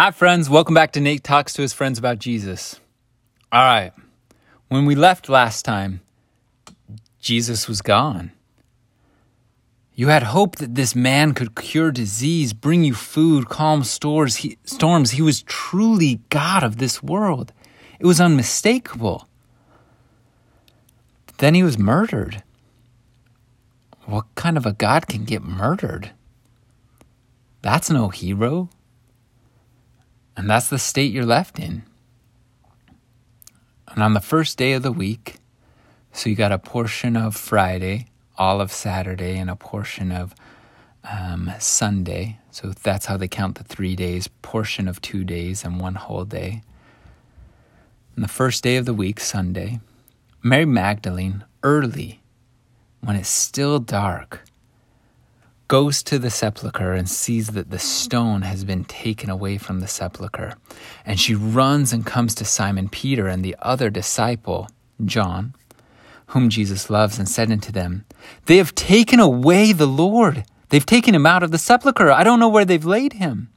Hi, friends. Welcome back to Nate Talks to His Friends About Jesus. All right. When we left last time, Jesus was gone. You had hope that this man could cure disease, bring you food, calm stores, he, storms. He was truly God of this world. It was unmistakable. Then he was murdered. What kind of a God can get murdered? That's no hero. And that's the state you're left in. And on the first day of the week, so you got a portion of Friday, all of Saturday, and a portion of um, Sunday. So that's how they count the three days, portion of two days and one whole day. And the first day of the week, Sunday, Mary Magdalene, early, when it's still dark, goes to the sepulchre and sees that the stone has been taken away from the sepulchre. And she runs and comes to Simon Peter and the other disciple, John, whom Jesus loves, and said unto them, They have taken away the Lord. They've taken him out of the sepulchre. I don't know where they've laid him.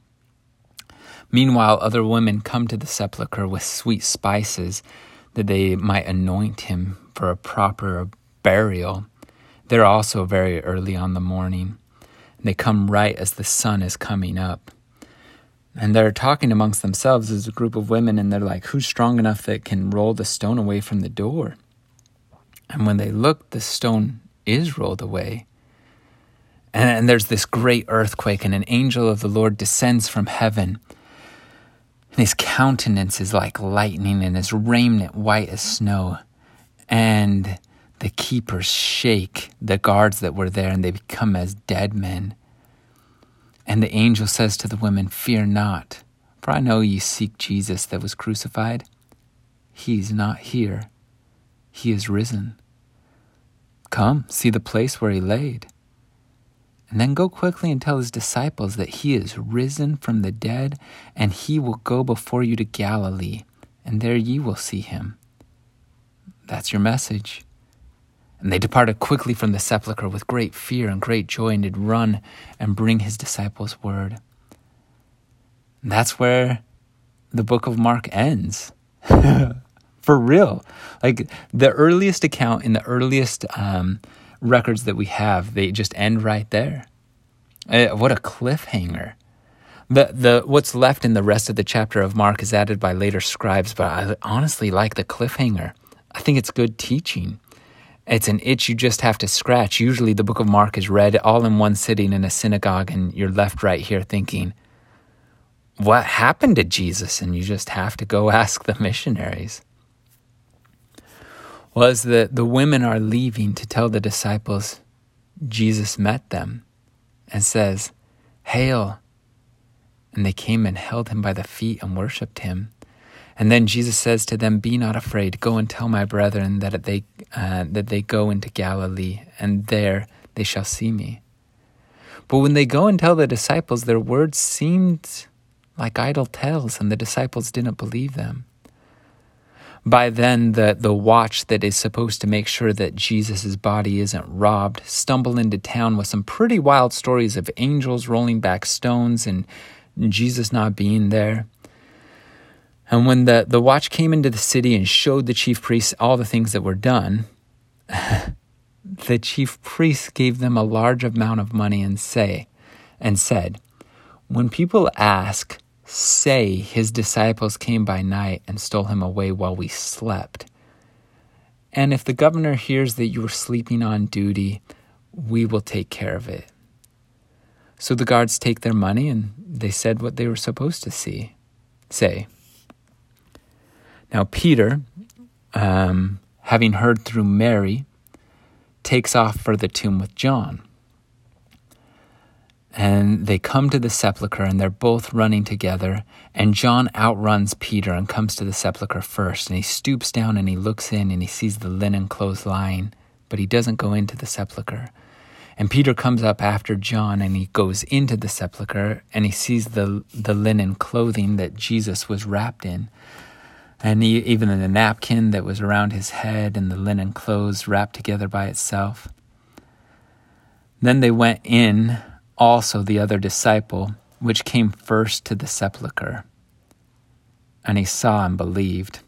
Meanwhile, other women come to the sepulchre with sweet spices that they might anoint him for a proper burial. They're also very early on the morning. They come right as the sun is coming up. And they're talking amongst themselves as a group of women, and they're like, Who's strong enough that can roll the stone away from the door? And when they look, the stone is rolled away. And, and there's this great earthquake, and an angel of the Lord descends from heaven. And his countenance is like lightning, and his raiment white as snow. And the keepers shake the guards that were there, and they become as dead men. And the angel says to the women, Fear not, for I know ye seek Jesus that was crucified. He is not here, he is risen. Come, see the place where he laid. And then go quickly and tell his disciples that he is risen from the dead, and he will go before you to Galilee, and there ye will see him. That's your message. And they departed quickly from the sepulchre with great fear and great joy, and did run and bring his disciples word. And that's where the book of Mark ends. For real. Like the earliest account in the earliest um, records that we have, they just end right there. Uh, what a cliffhanger. The, the what's left in the rest of the chapter of Mark is added by later scribes, but I honestly like the cliffhanger. I think it's good teaching. It's an itch you just have to scratch. Usually, the book of Mark is read all in one sitting in a synagogue, and you're left right here thinking, What happened to Jesus? And you just have to go ask the missionaries. Was that the women are leaving to tell the disciples Jesus met them and says, Hail. And they came and held him by the feet and worshiped him. And then Jesus says to them, "Be not afraid. Go and tell my brethren that they uh, that they go into Galilee, and there they shall see me." But when they go and tell the disciples, their words seemed like idle tales, and the disciples didn't believe them. By then, the, the watch that is supposed to make sure that Jesus' body isn't robbed stumble into town with some pretty wild stories of angels rolling back stones and Jesus not being there. And when the, the watch came into the city and showed the chief priests all the things that were done, the chief priests gave them a large amount of money and say and said, When people ask, say his disciples came by night and stole him away while we slept. And if the governor hears that you were sleeping on duty, we will take care of it. So the guards take their money and they said what they were supposed to see, say. Now, Peter, um, having heard through Mary, takes off for the tomb with John. And they come to the sepulchre and they're both running together. And John outruns Peter and comes to the sepulchre first. And he stoops down and he looks in and he sees the linen clothes lying, but he doesn't go into the sepulchre. And Peter comes up after John and he goes into the sepulchre and he sees the, the linen clothing that Jesus was wrapped in and he, even the napkin that was around his head and the linen clothes wrapped together by itself. Then they went in, also the other disciple, which came first to the sepulchre, and he saw and believed.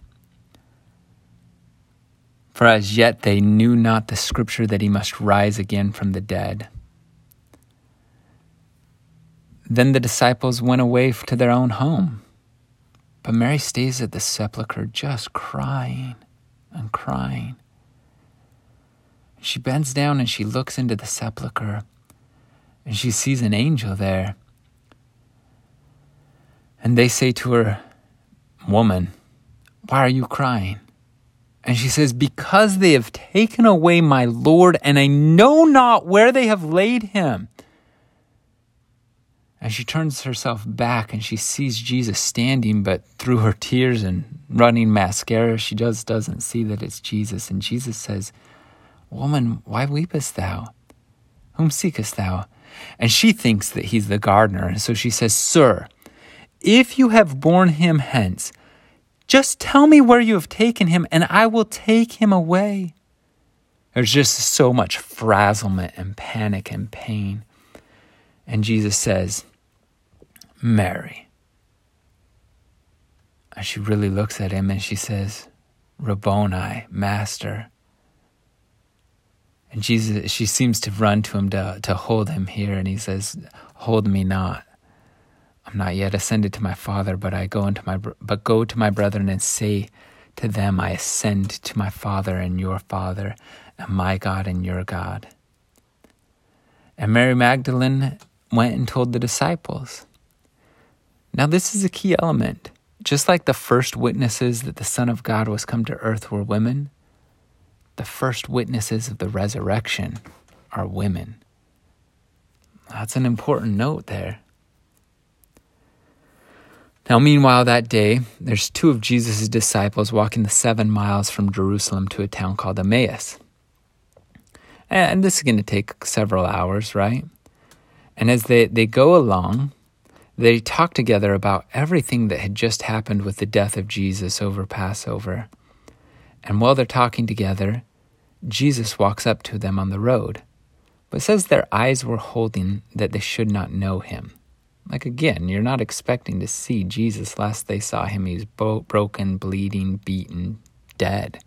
For as yet they knew not the scripture that he must rise again from the dead. Then the disciples went away to their own home. But Mary stays at the sepulchre just crying and crying. She bends down and she looks into the sepulchre and she sees an angel there. And they say to her, Woman, why are you crying? And she says, Because they have taken away my Lord, and I know not where they have laid him. And she turns herself back and she sees Jesus standing, but through her tears and running mascara, she just doesn't see that it's Jesus. And Jesus says, Woman, why weepest thou? Whom seekest thou? And she thinks that he's the gardener. And so she says, Sir, if you have borne him hence, just tell me where you have taken him, and I will take him away. There's just so much frazzlement and panic and pain. And Jesus says, Mary. And she really looks at him and she says, Rabboni, Master. And Jesus, she seems to run to him to, to hold him here, and he says, Hold me not. I'm not yet ascended to my Father, but I go into my but go to my brethren and say to them, I ascend to my Father and your Father, and my God and your God. And Mary Magdalene went and told the disciples. Now, this is a key element. Just like the first witnesses that the Son of God was come to earth were women, the first witnesses of the resurrection are women. That's an important note there. Now, meanwhile, that day, there's two of Jesus' disciples walking the seven miles from Jerusalem to a town called Emmaus. And this is going to take several hours, right? And as they, they go along, they talk together about everything that had just happened with the death of Jesus over Passover. And while they're talking together, Jesus walks up to them on the road, but says their eyes were holding that they should not know him. Like again, you're not expecting to see Jesus last they saw him. He's bo- broken, bleeding, beaten, dead.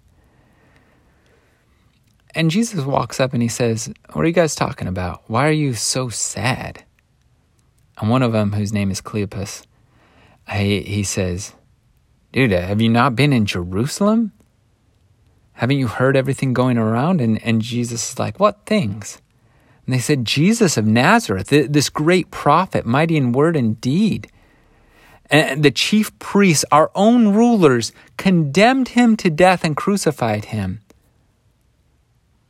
And Jesus walks up and he says, What are you guys talking about? Why are you so sad? And one of them, whose name is Cleopas, he, he says, Dude, have you not been in Jerusalem? Haven't you heard everything going around? And, and Jesus is like, What things? And they said, Jesus of Nazareth, this great prophet, mighty in word and deed. And the chief priests, our own rulers, condemned him to death and crucified him.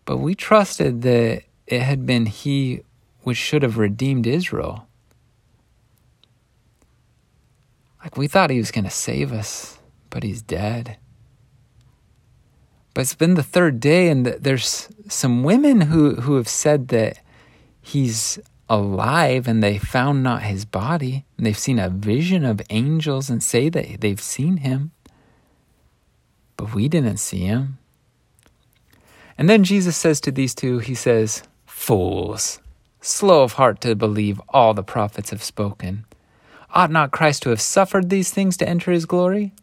But we trusted that it had been he which should have redeemed Israel. Like we thought he was going to save us, but he's dead. But it's been the third day, and there's some women who, who have said that he's alive and they found not his body. And they've seen a vision of angels and say that they've seen him. But we didn't see him. And then Jesus says to these two, He says, Fools, slow of heart to believe all the prophets have spoken. Ought not Christ to have suffered these things to enter his glory?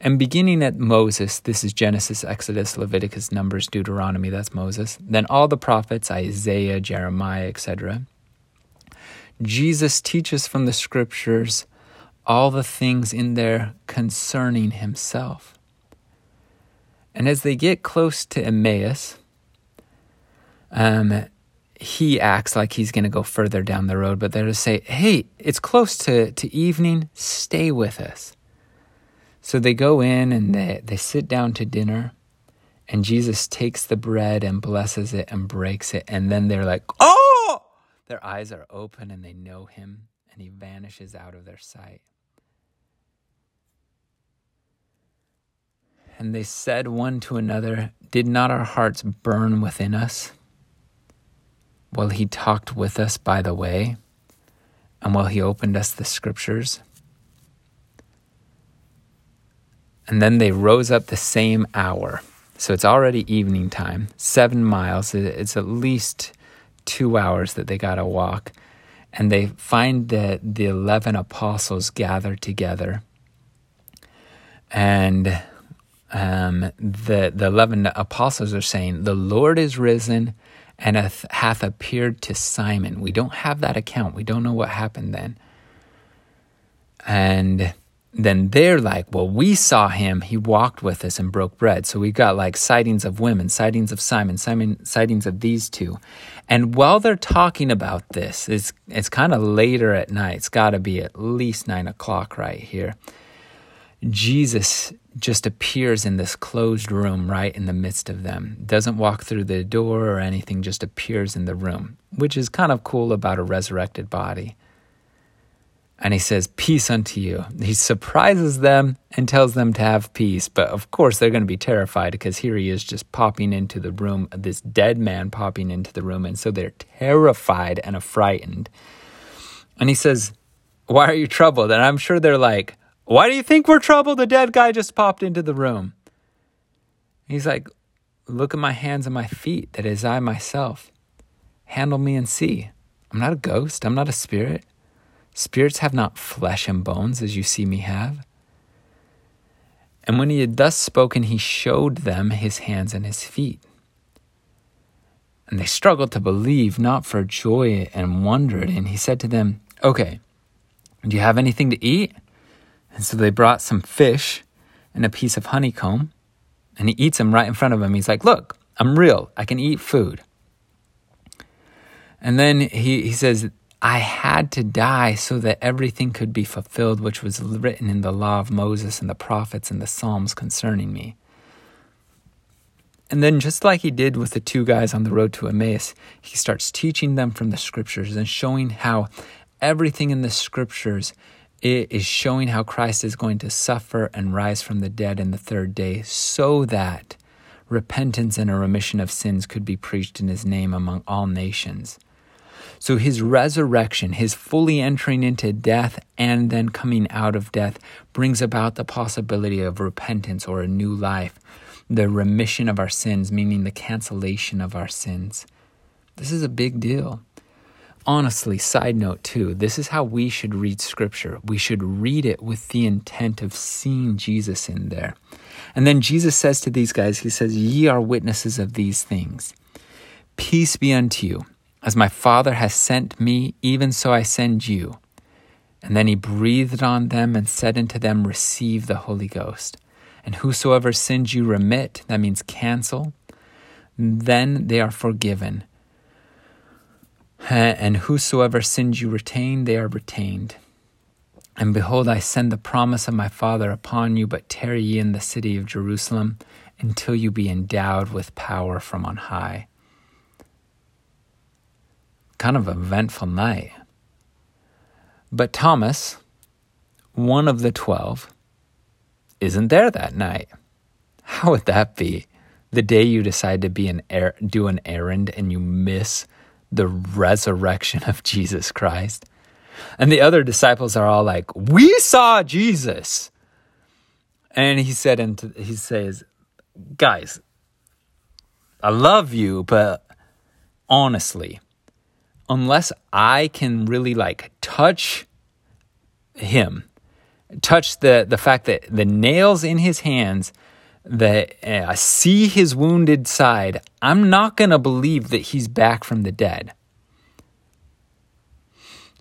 And beginning at Moses, this is Genesis, Exodus, Leviticus, Numbers, Deuteronomy, that's Moses. Then all the prophets, Isaiah, Jeremiah, etc. Jesus teaches from the scriptures all the things in there concerning himself. And as they get close to Emmaus, um, he acts like he's going to go further down the road, but they're to say, hey, it's close to, to evening, stay with us. So they go in and they, they sit down to dinner, and Jesus takes the bread and blesses it and breaks it. And then they're like, oh! Their eyes are open and they know him, and he vanishes out of their sight. And they said one to another, Did not our hearts burn within us while he talked with us by the way, and while he opened us the scriptures? And then they rose up the same hour. So it's already evening time, seven miles. It's at least two hours that they got to walk. And they find that the 11 apostles gathered together. And um, the the eleven apostles are saying, "The Lord is risen, and hath, appeared to Simon." We don't have that account. We don't know what happened then. And then they're like, well, we saw him. He walked with us and broke bread. So we got like sightings of women, sightings of Simon, Simon, sightings of these two. And while they're talking about this, it's it's kind of later at night. It's got to be at least nine o'clock right here. Jesus just appears in this closed room right in the midst of them. Doesn't walk through the door or anything, just appears in the room, which is kind of cool about a resurrected body and he says, Peace unto you. He surprises them and tells them to have peace. But of course, they're going to be terrified because here he is just popping into the room, this dead man popping into the room. And so they're terrified and frightened. And he says, Why are you troubled? And I'm sure they're like, Why do you think we're troubled? The dead guy just popped into the room. He's like, Look at my hands and my feet. That is I myself. Handle me and see. I'm not a ghost. I'm not a spirit. Spirits have not flesh and bones as you see me have. And when he had thus spoken, he showed them his hands and his feet. And they struggled to believe, not for joy and wondered. And he said to them, Okay, do you have anything to eat? And so they brought some fish and a piece of honeycomb. And he eats them right in front of him. He's like, Look, I'm real. I can eat food. And then he, he says, I had to die so that everything could be fulfilled which was written in the law of Moses and the prophets and the Psalms concerning me. And then, just like he did with the two guys on the road to Emmaus, he starts teaching them from the scriptures and showing how everything in the scriptures is showing how Christ is going to suffer and rise from the dead in the third day so that repentance and a remission of sins could be preached in his name among all nations. So his resurrection, his fully entering into death and then coming out of death, brings about the possibility of repentance or a new life, the remission of our sins, meaning the cancellation of our sins. This is a big deal. Honestly, side note too, this is how we should read scripture. We should read it with the intent of seeing Jesus in there. And then Jesus says to these guys, He says, Ye are witnesses of these things. Peace be unto you. As my Father has sent me, even so I send you. And then he breathed on them and said unto them, Receive the Holy Ghost. And whosoever sins you remit, that means cancel, then they are forgiven. And whosoever sins you retain, they are retained. And behold, I send the promise of my Father upon you, but tarry ye in the city of Jerusalem until you be endowed with power from on high kind of eventful night. But Thomas, one of the twelve, isn't there that night. How would that be? The day you decide to be an er- do an errand and you miss the resurrection of Jesus Christ. And the other disciples are all like, "We saw Jesus." And he said and he says, "Guys, I love you, but honestly, unless I can really like touch him, touch the the fact that the nails in his hands, that uh, see his wounded side, I'm not going to believe that he's back from the dead.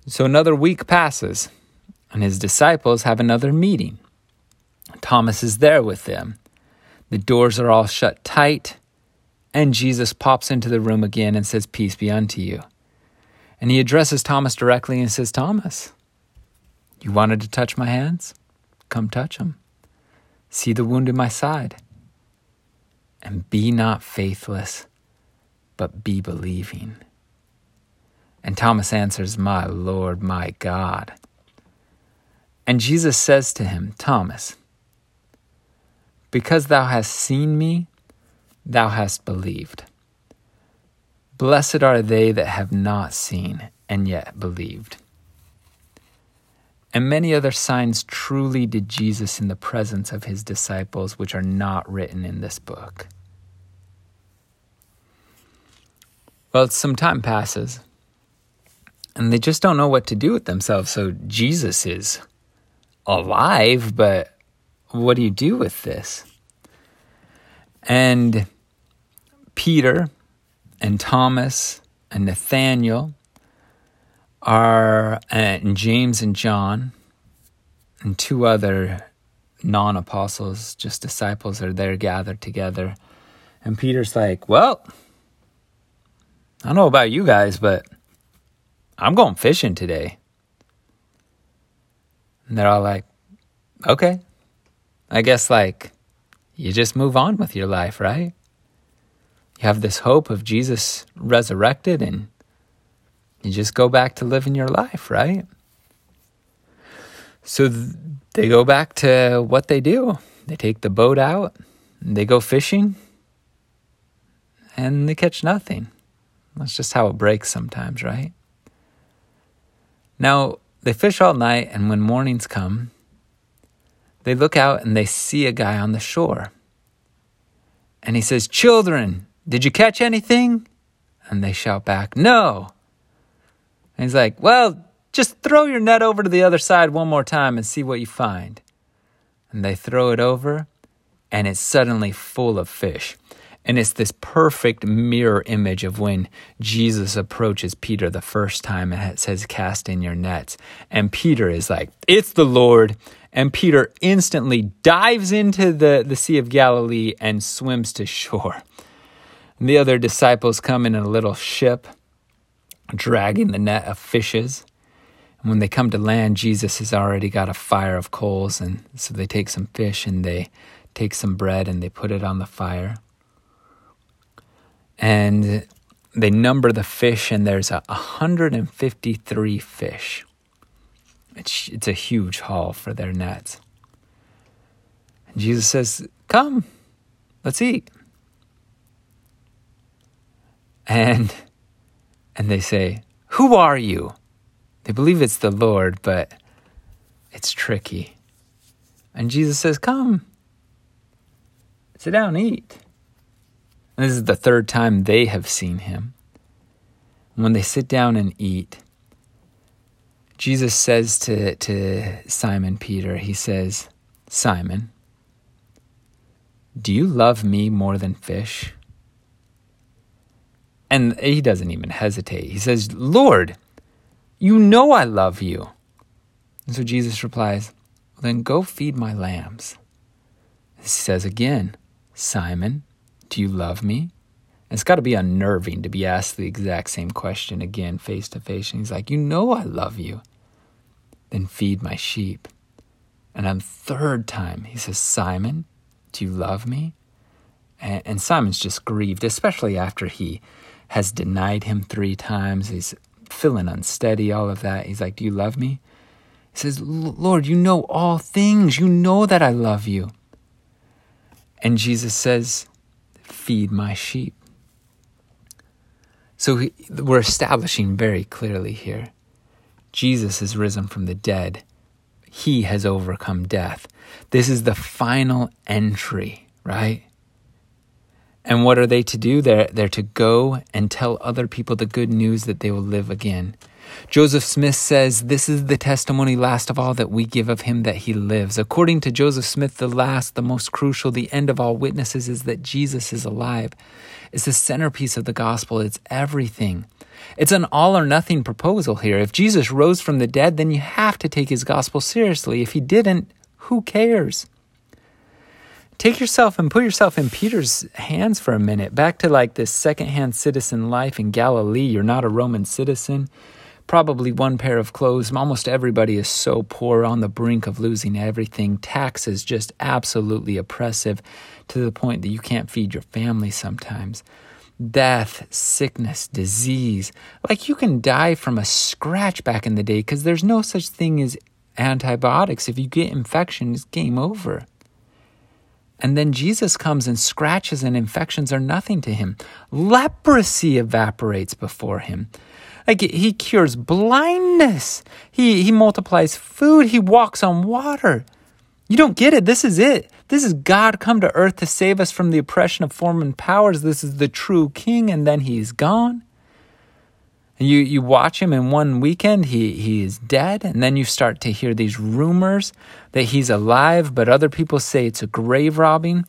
So another week passes, and his disciples have another meeting. Thomas is there with them. The doors are all shut tight, and Jesus pops into the room again and says, Peace be unto you. And he addresses Thomas directly and says, Thomas, you wanted to touch my hands? Come touch them. See the wound in my side. And be not faithless, but be believing. And Thomas answers, My Lord, my God. And Jesus says to him, Thomas, because thou hast seen me, thou hast believed. Blessed are they that have not seen and yet believed. And many other signs truly did Jesus in the presence of his disciples, which are not written in this book. Well, some time passes, and they just don't know what to do with themselves. So Jesus is alive, but what do you do with this? And Peter and Thomas and Nathaniel are, uh, and James and John and two other non apostles, just disciples, are there gathered together. And Peter's like, Well, I don't know about you guys, but I'm going fishing today. And they're all like, Okay. I guess, like, you just move on with your life, right? You have this hope of Jesus resurrected and you just go back to living your life, right? So th- they go back to what they do. They take the boat out, they go fishing, and they catch nothing. That's just how it breaks sometimes, right? Now, they fish all night, and when mornings come, they look out and they see a guy on the shore. And he says, Children, did you catch anything? And they shout back, No. And he's like, Well, just throw your net over to the other side one more time and see what you find. And they throw it over, and it's suddenly full of fish. And it's this perfect mirror image of when Jesus approaches Peter the first time and says, Cast in your nets. And Peter is like, It's the Lord. And Peter instantly dives into the, the Sea of Galilee and swims to shore. And the other disciples come in a little ship, dragging the net of fishes. And when they come to land, Jesus has already got a fire of coals. And so they take some fish and they take some bread and they put it on the fire. And they number the fish, and there's a 153 fish. It's, it's a huge haul for their nets. And Jesus says, Come, let's eat. And and they say, "Who are you?" They believe it's the Lord, but it's tricky. And Jesus says, "Come. Sit down, eat." And this is the third time they have seen him. And when they sit down and eat, Jesus says to, to Simon Peter, He says, Simon, do you love me more than fish? And he doesn't even hesitate. He says, Lord, you know I love you. And so Jesus replies, Then go feed my lambs. He says again, Simon, do you love me? And it's got to be unnerving to be asked the exact same question again, face to face. And he's like, You know I love you. Then feed my sheep. And on the third time, he says, Simon, do you love me? And, and Simon's just grieved, especially after he has denied him three times. He's feeling unsteady, all of that. He's like, Do you love me? He says, Lord, you know all things. You know that I love you. And Jesus says, Feed my sheep. So we're establishing very clearly here Jesus is risen from the dead. He has overcome death. This is the final entry, right? And what are they to do? They're, they're to go and tell other people the good news that they will live again. Joseph Smith says, This is the testimony last of all that we give of him that he lives. According to Joseph Smith, the last, the most crucial, the end of all witnesses is that Jesus is alive. It's the centerpiece of the gospel, it's everything. It's an all or nothing proposal here. If Jesus rose from the dead, then you have to take his gospel seriously. If he didn't, who cares? Take yourself and put yourself in Peter's hands for a minute. Back to like this secondhand citizen life in Galilee. You're not a Roman citizen. Probably one pair of clothes. Almost everybody is so poor on the brink of losing everything. Taxes just absolutely oppressive to the point that you can't feed your family sometimes. Death, sickness, disease. Like you can die from a scratch back in the day because there's no such thing as antibiotics. If you get infection, it's game over. And then Jesus comes and scratches and infections are nothing to him. Leprosy evaporates before him. Like he cures blindness. He he multiplies food. He walks on water. You don't get it. This is it. This is God come to earth to save us from the oppression of foreign powers. This is the true king, and then he's gone. You you watch him in one weekend, he he is dead, and then you start to hear these rumors that he's alive, but other people say it's a grave robbing.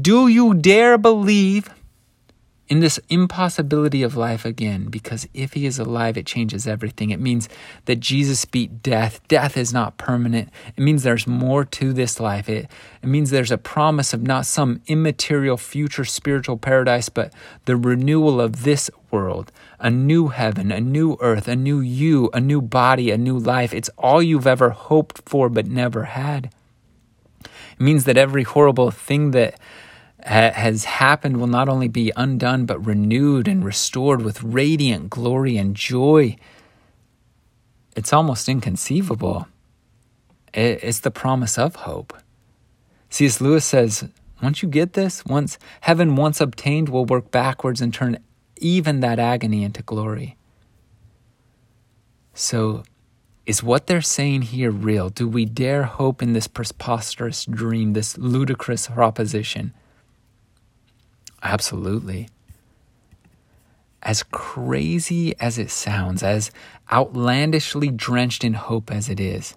Do you dare believe in this impossibility of life again because if he is alive, it changes everything. It means that Jesus beat death. Death is not permanent. It means there's more to this life. It, it means there's a promise of not some immaterial future spiritual paradise, but the renewal of this world, a new heaven, a new earth, a new you, a new body, a new life. It's all you've ever hoped for but never had. It means that every horrible thing that has happened will not only be undone, but renewed and restored with radiant glory and joy. It's almost inconceivable. It's the promise of hope. C.S. Lewis says, once you get this, once heaven once obtained will work backwards and turn even that agony into glory. So, is what they're saying here real? Do we dare hope in this preposterous dream, this ludicrous proposition? Absolutely. As crazy as it sounds, as outlandishly drenched in hope as it is,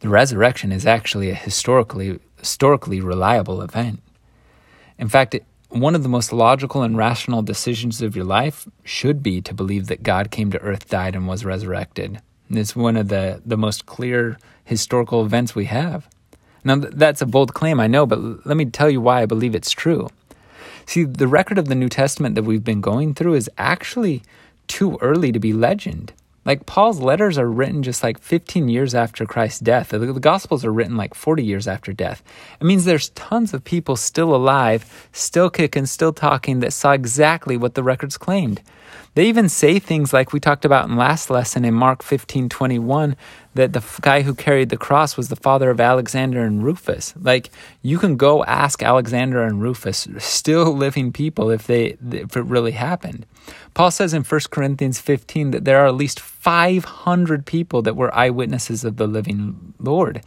the resurrection is actually a historically historically reliable event. In fact, it, one of the most logical and rational decisions of your life should be to believe that God came to earth, died, and was resurrected. And it's one of the, the most clear historical events we have. Now, that's a bold claim, I know, but let me tell you why I believe it's true. See, the record of the New Testament that we've been going through is actually too early to be legend. Like Paul's letters are written just like 15 years after Christ's death. The, Gospels are written like 40 years after death. It means there's tons of people still alive, still kicking, still talking that saw exactly what the records claimed. They even say things like we talked about in last lesson in Mark 15 21 that the guy who carried the cross was the father of Alexander and Rufus. Like you can go ask Alexander and Rufus, still living people, if they if it really happened. Paul says in 1 Corinthians 15 that there are at least 500 people that were eyewitnesses of the living Lord.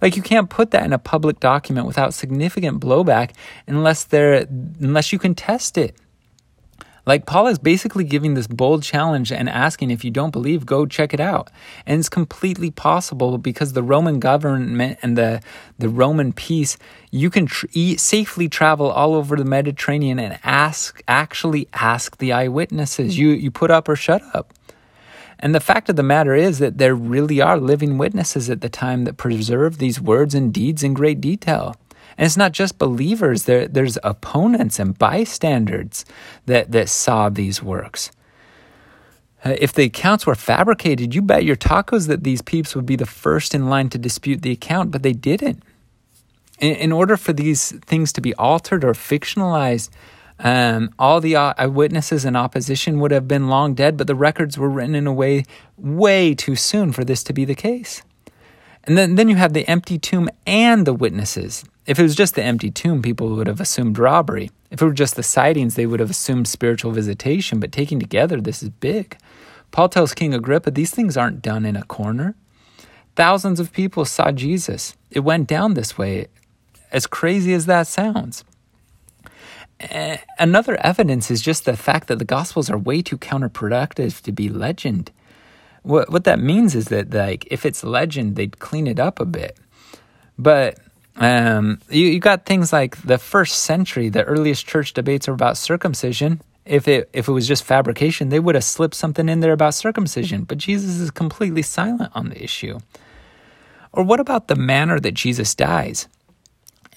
Like you can't put that in a public document without significant blowback unless there unless you can test it. Like Paul is basically giving this bold challenge and asking if you don't believe, go check it out. And it's completely possible because the Roman government and the the Roman peace, you can tr- safely travel all over the Mediterranean and ask actually ask the eyewitnesses. You you put up or shut up. And the fact of the matter is that there really are living witnesses at the time that preserve these words and deeds in great detail. And it's not just believers, there, there's opponents and bystanders that, that saw these works. Uh, if the accounts were fabricated, you bet your tacos that these peeps would be the first in line to dispute the account, but they didn't. In, in order for these things to be altered or fictionalized, um, all the eyewitnesses in opposition would have been long dead, but the records were written in a way way too soon for this to be the case. And then, then you have the empty tomb and the witnesses. If it was just the empty tomb, people would have assumed robbery. If it were just the sightings, they would have assumed spiritual visitation. But taken together, this is big. Paul tells King Agrippa these things aren't done in a corner. Thousands of people saw Jesus. It went down this way, as crazy as that sounds. Eh, another evidence is just the fact that the Gospels are way too counterproductive to be legend. What what that means is that like if it's legend, they'd clean it up a bit. But um, you, you got things like the first century, the earliest church debates are about circumcision. If it if it was just fabrication, they would have slipped something in there about circumcision. But Jesus is completely silent on the issue. Or what about the manner that Jesus dies?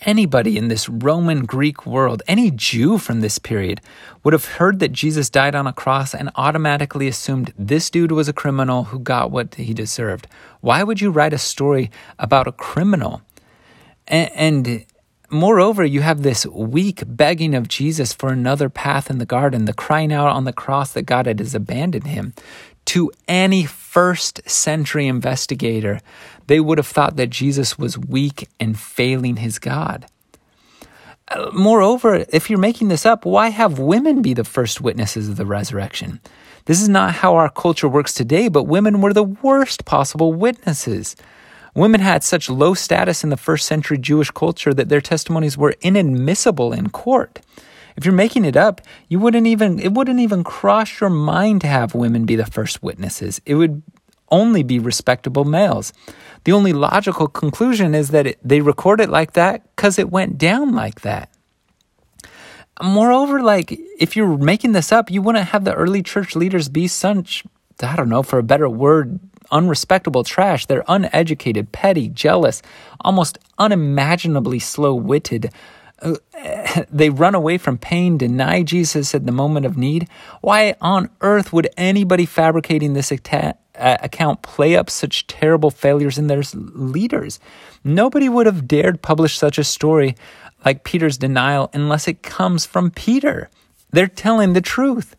Anybody in this Roman Greek world, any Jew from this period, would have heard that Jesus died on a cross and automatically assumed this dude was a criminal who got what he deserved. Why would you write a story about a criminal? And, and moreover, you have this weak begging of Jesus for another path in the garden, the crying out on the cross that God had abandoned him. To any first century investigator, they would have thought that Jesus was weak and failing his God. Moreover, if you're making this up, why have women be the first witnesses of the resurrection? This is not how our culture works today, but women were the worst possible witnesses. Women had such low status in the first century Jewish culture that their testimonies were inadmissible in court. If you're making it up, you wouldn't even it wouldn't even cross your mind to have women be the first witnesses. It would only be respectable males. The only logical conclusion is that it, they record it like that because it went down like that. Moreover, like if you're making this up, you wouldn't have the early church leaders be such, I don't know, for a better word, unrespectable trash. They're uneducated, petty, jealous, almost unimaginably slow witted. Uh, they run away from pain, deny Jesus at the moment of need. Why on earth would anybody fabricating this atta- uh, account play up such terrible failures in their leaders? Nobody would have dared publish such a story like Peter's denial unless it comes from Peter. They're telling the truth.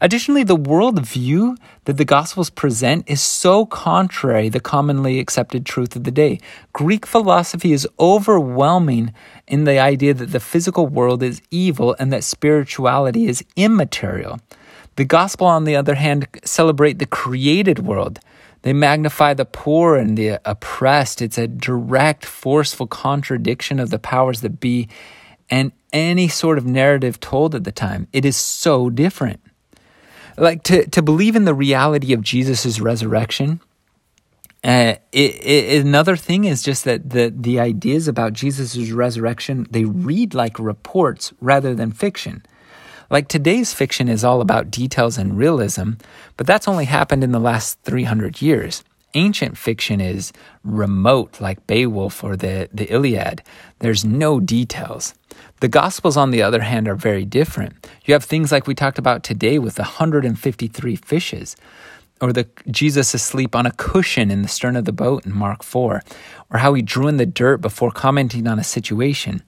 Additionally, the worldview that the Gospels present is so contrary the commonly accepted truth of the day. Greek philosophy is overwhelming in the idea that the physical world is evil and that spirituality is immaterial. The Gospel, on the other hand, celebrate the created world, they magnify the poor and the oppressed. It's a direct, forceful contradiction of the powers that be and any sort of narrative told at the time. It is so different. Like to, to believe in the reality of Jesus' resurrection. Uh, it, it, another thing is just that the, the ideas about Jesus' resurrection, they read like reports rather than fiction. Like today's fiction is all about details and realism, but that's only happened in the last 300 years. Ancient fiction is remote, like Beowulf or the, the Iliad. There's no details. The Gospels, on the other hand, are very different. You have things like we talked about today with the 153 fishes, or the Jesus asleep on a cushion in the stern of the boat in Mark 4, or how he drew in the dirt before commenting on a situation.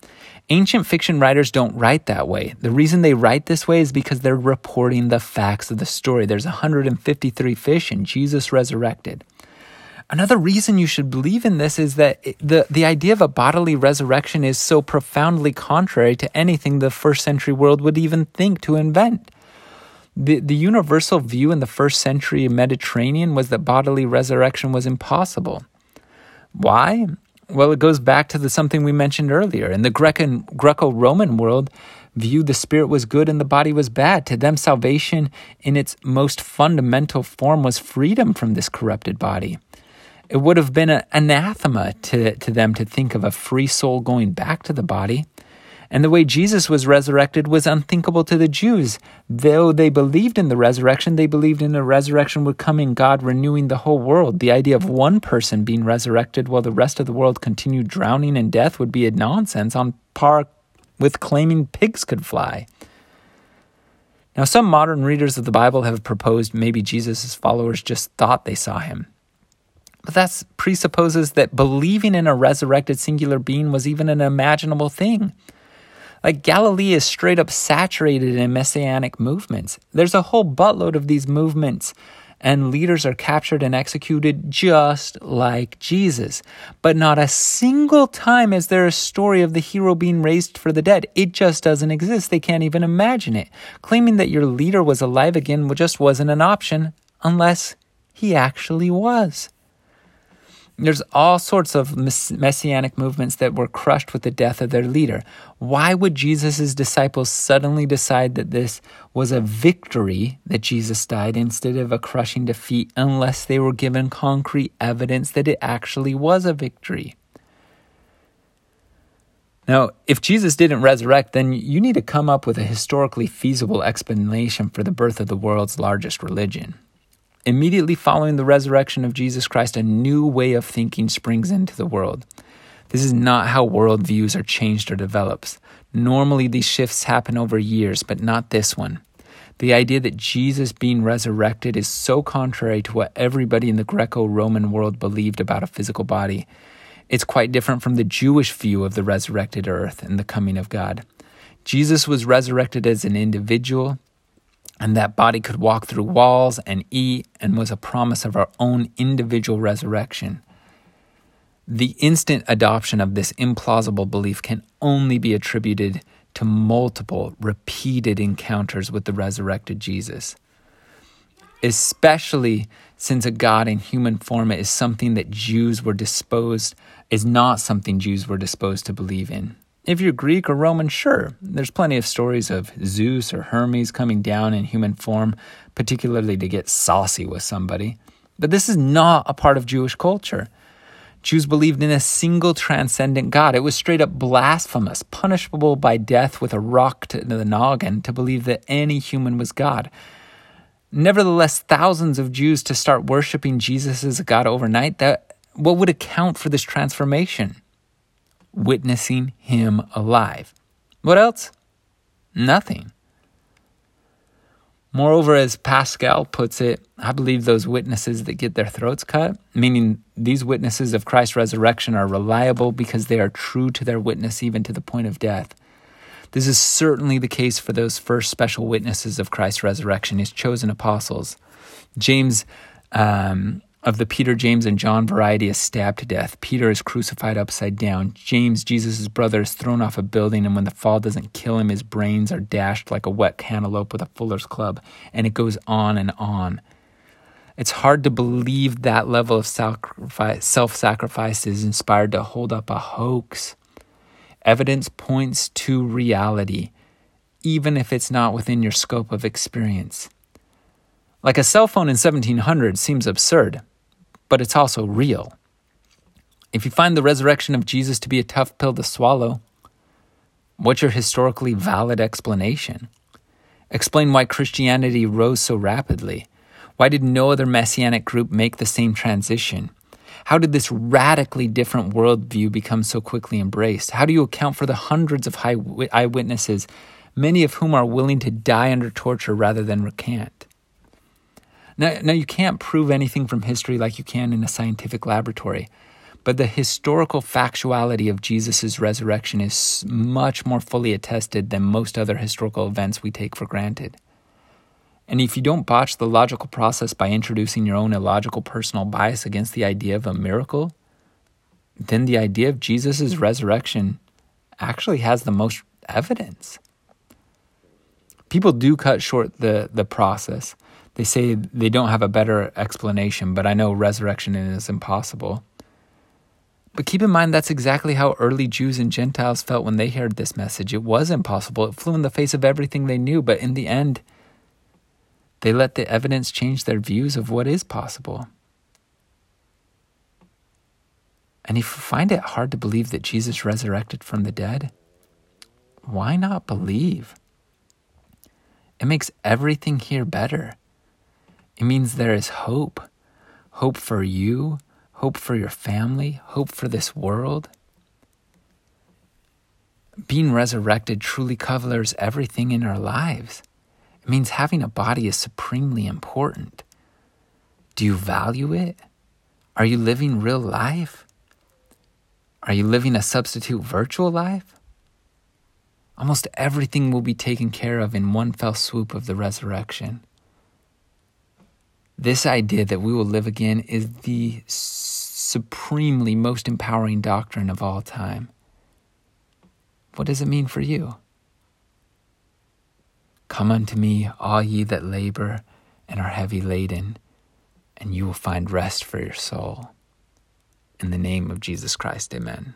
Ancient fiction writers don't write that way. The reason they write this way is because they're reporting the facts of the story. There's 153 fish and Jesus resurrected. Another reason you should believe in this is that the, the idea of a bodily resurrection is so profoundly contrary to anything the first century world would even think to invent. The, the universal view in the first century Mediterranean was that bodily resurrection was impossible. Why? Well, it goes back to the something we mentioned earlier. In the Greco Roman world, viewed the spirit was good and the body was bad. To them, salvation in its most fundamental form was freedom from this corrupted body. It would have been an anathema to, to them to think of a free soul going back to the body. And the way Jesus was resurrected was unthinkable to the Jews. Though they believed in the resurrection, they believed in a resurrection would come in God renewing the whole world. The idea of one person being resurrected while the rest of the world continued drowning in death would be a nonsense on par with claiming pigs could fly. Now, some modern readers of the Bible have proposed maybe Jesus' followers just thought they saw him. But that presupposes that believing in a resurrected singular being was even an imaginable thing. Like Galilee is straight up saturated in messianic movements. There's a whole buttload of these movements, and leaders are captured and executed just like Jesus. But not a single time is there a story of the hero being raised for the dead. It just doesn't exist. They can't even imagine it. Claiming that your leader was alive again just wasn't an option unless he actually was. There's all sorts of messianic movements that were crushed with the death of their leader. Why would Jesus' disciples suddenly decide that this was a victory that Jesus died instead of a crushing defeat unless they were given concrete evidence that it actually was a victory? Now, if Jesus didn't resurrect, then you need to come up with a historically feasible explanation for the birth of the world's largest religion. Immediately following the resurrection of Jesus Christ, a new way of thinking springs into the world. This is not how worldviews are changed or develops. Normally, these shifts happen over years, but not this one. The idea that Jesus being resurrected is so contrary to what everybody in the Greco Roman world believed about a physical body. It's quite different from the Jewish view of the resurrected earth and the coming of God. Jesus was resurrected as an individual, and that body could walk through walls and eat and was a promise of our own individual resurrection. The instant adoption of this implausible belief can only be attributed to multiple, repeated encounters with the resurrected Jesus. Especially since a God in human form is something that Jews were disposed, is not something Jews were disposed to believe in. If you're Greek or Roman, sure, there's plenty of stories of Zeus or Hermes coming down in human form, particularly to get saucy with somebody. But this is not a part of Jewish culture. Jews believed in a single transcendent God. It was straight up blasphemous, punishable by death with a rock to the noggin to believe that any human was God. Nevertheless, thousands of Jews to start worshiping Jesus as a God overnight, that what would account for this transformation? Witnessing him alive. What else? Nothing. Moreover, as Pascal puts it, I believe those witnesses that get their throats cut, meaning these witnesses of Christ's resurrection, are reliable because they are true to their witness even to the point of death. This is certainly the case for those first special witnesses of Christ's resurrection, his chosen apostles. James um, of the Peter, James, and John variety is stabbed to death. Peter is crucified upside down. James, Jesus' brother, is thrown off a building, and when the fall doesn't kill him, his brains are dashed like a wet cantaloupe with a fuller's club. And it goes on and on. It's hard to believe that level of self sacrifice is inspired to hold up a hoax. Evidence points to reality, even if it's not within your scope of experience. Like a cell phone in 1700 seems absurd, but it's also real. If you find the resurrection of Jesus to be a tough pill to swallow, what's your historically valid explanation? Explain why Christianity rose so rapidly. Why did no other messianic group make the same transition? How did this radically different worldview become so quickly embraced? How do you account for the hundreds of eyewitnesses, many of whom are willing to die under torture rather than recant? Now, now, you can't prove anything from history like you can in a scientific laboratory, but the historical factuality of Jesus' resurrection is much more fully attested than most other historical events we take for granted. And if you don't botch the logical process by introducing your own illogical personal bias against the idea of a miracle, then the idea of Jesus' resurrection actually has the most evidence. People do cut short the, the process they say they don't have a better explanation, but I know resurrection is impossible. But keep in mind that's exactly how early Jews and Gentiles felt when they heard this message. It was impossible. It flew in the face of everything they knew, but in the end, they let the evidence change their views of what is possible. And if you find it hard to believe that Jesus resurrected from the dead, why not believe? It makes everything here better. It means there is hope hope for you, hope for your family, hope for this world. Being resurrected truly covers everything in our lives. It means having a body is supremely important. Do you value it? Are you living real life? Are you living a substitute virtual life? Almost everything will be taken care of in one fell swoop of the resurrection. This idea that we will live again is the supremely most empowering doctrine of all time. What does it mean for you? Come unto me, all ye that labor and are heavy laden, and you will find rest for your soul. In the name of Jesus Christ, amen.